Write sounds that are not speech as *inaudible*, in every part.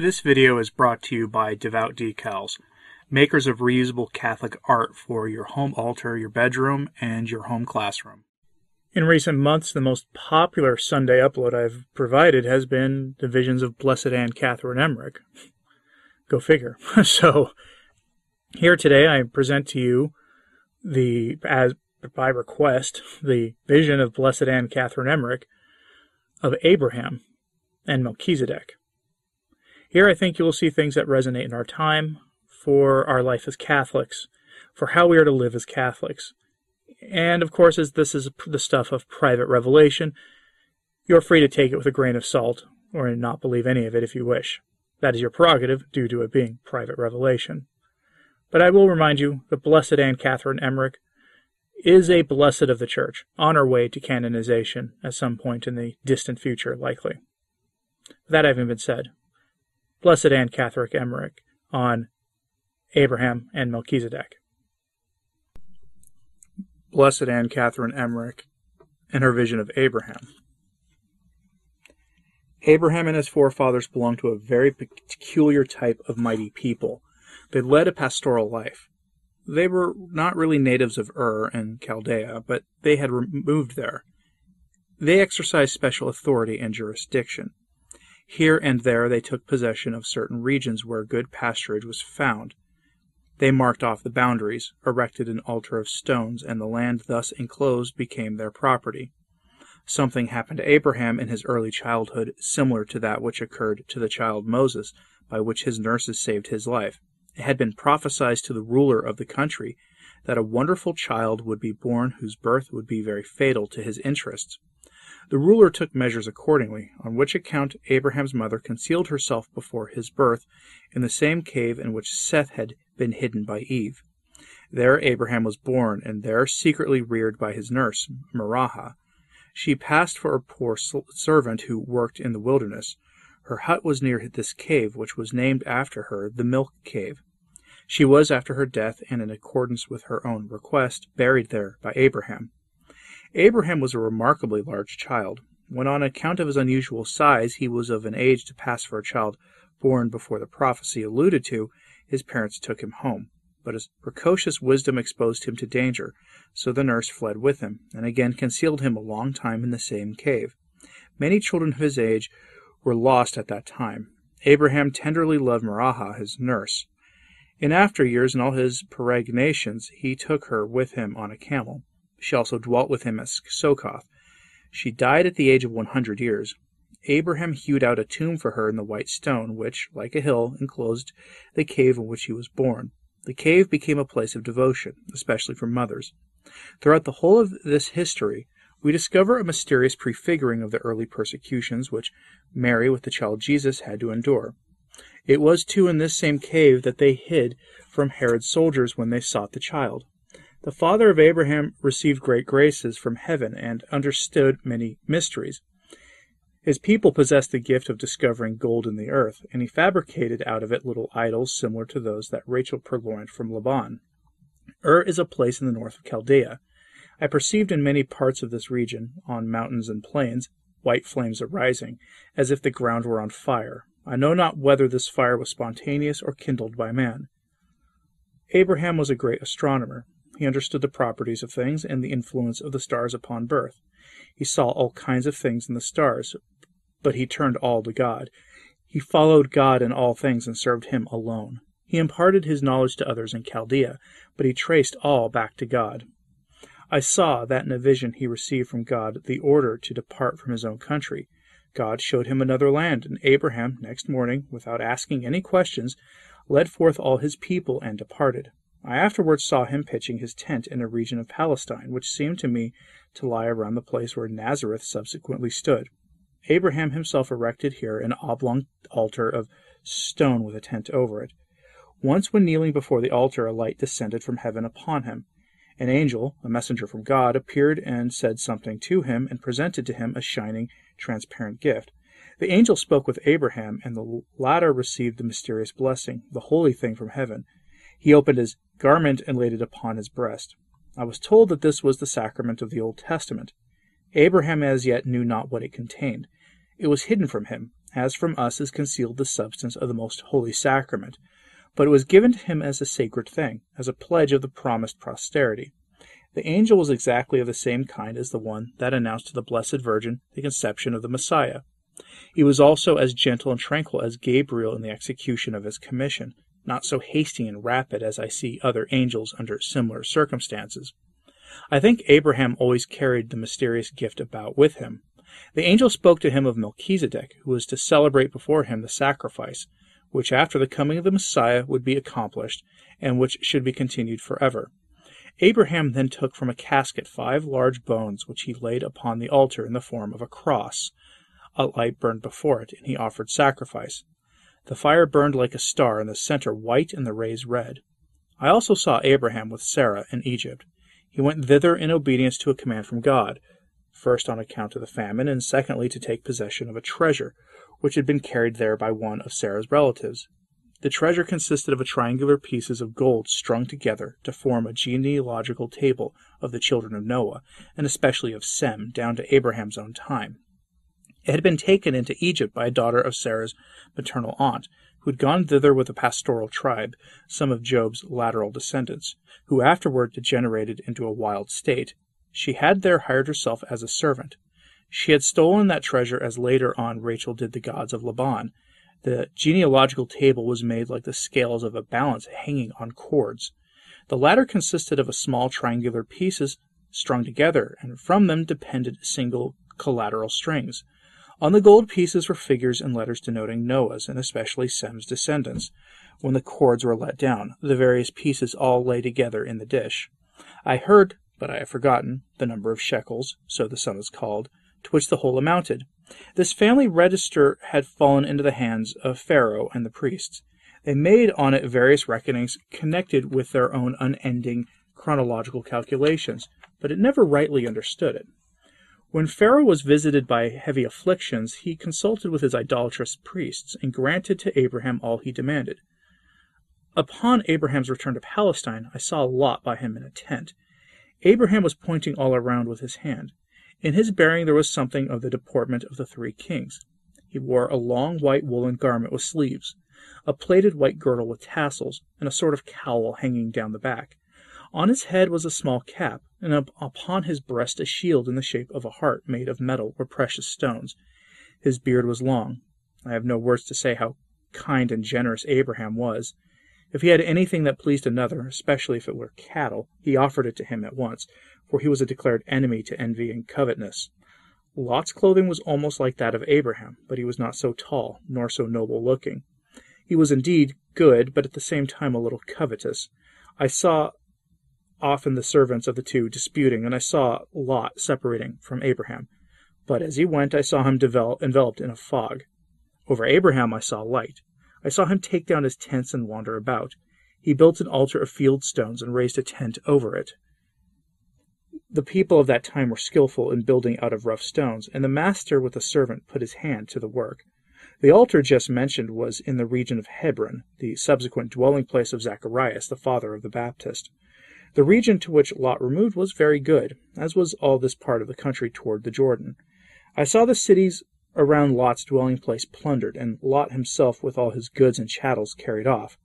This video is brought to you by Devout Decals, makers of reusable Catholic art for your home altar, your bedroom, and your home classroom. In recent months, the most popular Sunday upload I've provided has been the visions of Blessed Anne Catherine Emmerich. Go figure. *laughs* so, here today I present to you the, as by request, the vision of Blessed Anne Catherine Emmerich of Abraham and Melchizedek. Here I think you will see things that resonate in our time, for our life as Catholics, for how we are to live as Catholics. And of course, as this is the stuff of private revelation, you're free to take it with a grain of salt or not believe any of it if you wish. That is your prerogative due to it being private revelation. But I will remind you that Blessed Anne Catherine Emmerich is a blessed of the Church, on her way to canonization at some point in the distant future, likely. That having been said, Blessed Anne Catherine Emmerich on Abraham and Melchizedek. Blessed Anne Catherine Emmerich and her vision of Abraham. Abraham and his forefathers belonged to a very peculiar type of mighty people. They led a pastoral life. They were not really natives of Ur and Chaldea, but they had moved there. They exercised special authority and jurisdiction. Here and there they took possession of certain regions where good pasturage was found. They marked off the boundaries, erected an altar of stones, and the land thus enclosed became their property. Something happened to Abraham in his early childhood similar to that which occurred to the child Moses, by which his nurses saved his life. It had been prophesied to the ruler of the country that a wonderful child would be born whose birth would be very fatal to his interests. The ruler took measures accordingly, on which account Abraham's mother concealed herself before his birth in the same cave in which Seth had been hidden by Eve. There Abraham was born, and there secretly reared by his nurse, Maraha. She passed for a poor servant who worked in the wilderness. Her hut was near this cave, which was named after her the Milk Cave. She was, after her death, and in accordance with her own request, buried there by Abraham. Abraham was a remarkably large child. When on account of his unusual size he was of an age to pass for a child born before the prophecy alluded to, his parents took him home. But his precocious wisdom exposed him to danger, so the nurse fled with him, and again concealed him a long time in the same cave. Many children of his age were lost at that time. Abraham tenderly loved Maraha, his nurse. In after years, in all his peregrinations, he took her with him on a camel. She also dwelt with him at Sokoth. She died at the age of one hundred years. Abraham hewed out a tomb for her in the white stone, which, like a hill, enclosed the cave in which he was born. The cave became a place of devotion, especially for mothers. Throughout the whole of this history, we discover a mysterious prefiguring of the early persecutions which Mary with the child Jesus had to endure. It was too in this same cave that they hid from Herod's soldiers when they sought the child. The father of Abraham received great graces from heaven and understood many mysteries. His people possessed the gift of discovering gold in the earth, and he fabricated out of it little idols similar to those that Rachel purloined from Laban. Ur is a place in the north of Chaldea. I perceived in many parts of this region, on mountains and plains, white flames arising, as if the ground were on fire. I know not whether this fire was spontaneous or kindled by man. Abraham was a great astronomer. He understood the properties of things and the influence of the stars upon birth. He saw all kinds of things in the stars, but he turned all to God. He followed God in all things and served him alone. He imparted his knowledge to others in Chaldea, but he traced all back to God. I saw that in a vision he received from God the order to depart from his own country. God showed him another land, and Abraham, next morning, without asking any questions, led forth all his people and departed. I afterwards saw him pitching his tent in a region of Palestine, which seemed to me to lie around the place where Nazareth subsequently stood. Abraham himself erected here an oblong altar of stone with a tent over it. Once, when kneeling before the altar, a light descended from heaven upon him. An angel, a messenger from God, appeared and said something to him, and presented to him a shining, transparent gift. The angel spoke with Abraham, and the latter received the mysterious blessing, the holy thing from heaven. He opened his garment and laid it upon his breast. I was told that this was the sacrament of the Old Testament. Abraham as yet knew not what it contained. It was hidden from him. as from us is concealed the substance of the most holy sacrament, but it was given to him as a sacred thing, as a pledge of the promised posterity. The angel was exactly of the same kind as the one that announced to the Blessed Virgin the conception of the Messiah. He was also as gentle and tranquil as Gabriel in the execution of his commission, not so hasty and rapid as I see other angels under similar circumstances. I think Abraham always carried the mysterious gift about with him. The angel spoke to him of Melchizedek, who was to celebrate before him the sacrifice, which after the coming of the Messiah would be accomplished, and which should be continued forever. Abraham then took from a casket five large bones, which he laid upon the altar in the form of a cross. A light burned before it, and he offered sacrifice. The fire burned like a star, in the center white and the rays red. I also saw Abraham with Sarah in Egypt. He went thither in obedience to a command from God, first on account of the famine, and secondly to take possession of a treasure, which had been carried there by one of Sarah's relatives. The treasure consisted of triangular pieces of gold strung together to form a genealogical table of the children of Noah, and especially of Sem, down to Abraham's own time. It had been taken into Egypt by a daughter of Sarah's maternal aunt, who had gone thither with a pastoral tribe, some of Job's lateral descendants, who afterward degenerated into a wild state. She had there hired herself as a servant. She had stolen that treasure as later on Rachel did the gods of Laban, the genealogical table was made like the scales of a balance hanging on cords. The latter consisted of small triangular pieces strung together, and from them depended single collateral strings. On the gold pieces were figures and letters denoting Noah's, and especially Sem's descendants. When the cords were let down, the various pieces all lay together in the dish. I heard, but I have forgotten, the number of shekels, so the sum is called, to which the whole amounted. This family register had fallen into the hands of Pharaoh and the priests. They made on it various reckonings connected with their own unending chronological calculations, but it never rightly understood it. When Pharaoh was visited by heavy afflictions, he consulted with his idolatrous priests and granted to Abraham all he demanded. Upon Abraham's return to Palestine, I saw Lot by him in a tent. Abraham was pointing all around with his hand. In his bearing there was something of the deportment of the three kings. He wore a long white woolen garment with sleeves, a plaited white girdle with tassels, and a sort of cowl hanging down the back. On his head was a small cap, and upon his breast a shield in the shape of a heart made of metal or precious stones. His beard was long. I have no words to say how kind and generous Abraham was. If he had anything that pleased another, especially if it were cattle, he offered it to him at once, for he was a declared enemy to envy and covetousness. Lot's clothing was almost like that of Abraham, but he was not so tall, nor so noble looking. He was indeed good, but at the same time a little covetous. I saw often the servants of the two disputing, and I saw Lot separating from Abraham. But as he went, I saw him develop, enveloped in a fog. Over Abraham I saw light. I saw him take down his tents and wander about. He built an altar of field stones and raised a tent over it. The people of that time were skilful in building out of rough stones, and the master with the servant put his hand to the work. The altar just mentioned was in the region of Hebron, the subsequent dwelling place of Zacharias, the father of the Baptist. The region to which Lot removed was very good, as was all this part of the country toward the Jordan. I saw the cities around Lot's dwelling place plundered, and Lot himself with all his goods and chattels carried off.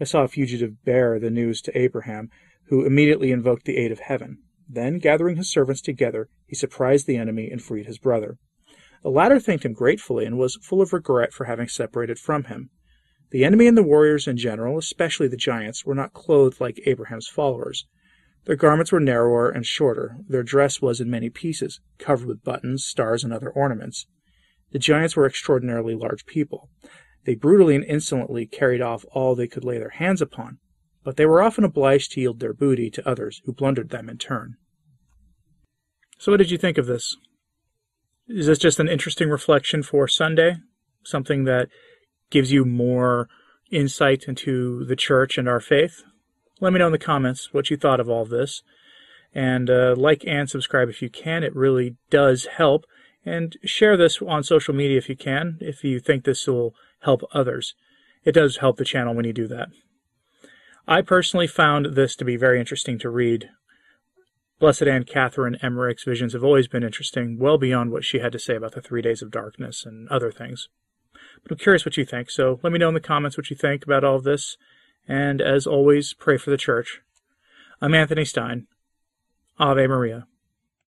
I saw a fugitive bear the news to Abraham, who immediately invoked the aid of heaven. Then, gathering his servants together, he surprised the enemy and freed his brother. The latter thanked him gratefully and was full of regret for having separated from him. The enemy and the warriors in general, especially the giants, were not clothed like Abraham's followers. Their garments were narrower and shorter. Their dress was in many pieces, covered with buttons, stars, and other ornaments. The giants were extraordinarily large people. They brutally and insolently carried off all they could lay their hands upon, but they were often obliged to yield their booty to others who plundered them in turn. So, what did you think of this? Is this just an interesting reflection for Sunday? Something that gives you more insight into the church and our faith? Let me know in the comments what you thought of all of this. And uh, like and subscribe if you can. It really does help. And share this on social media if you can, if you think this will help others. It does help the channel when you do that. I personally found this to be very interesting to read. Blessed Anne Catherine Emmerich's visions have always been interesting, well beyond what she had to say about the three days of darkness and other things. But I'm curious what you think, so let me know in the comments what you think about all of this. And as always, pray for the church. I'm Anthony Stine. Ave Maria.